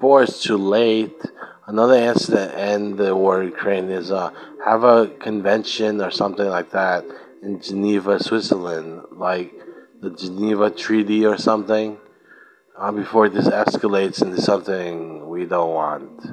before it's too late. Another answer to end the war in Ukraine is uh, have a convention or something like that in Geneva, Switzerland, like the Geneva Treaty or something, uh, before this escalates into something we don't want.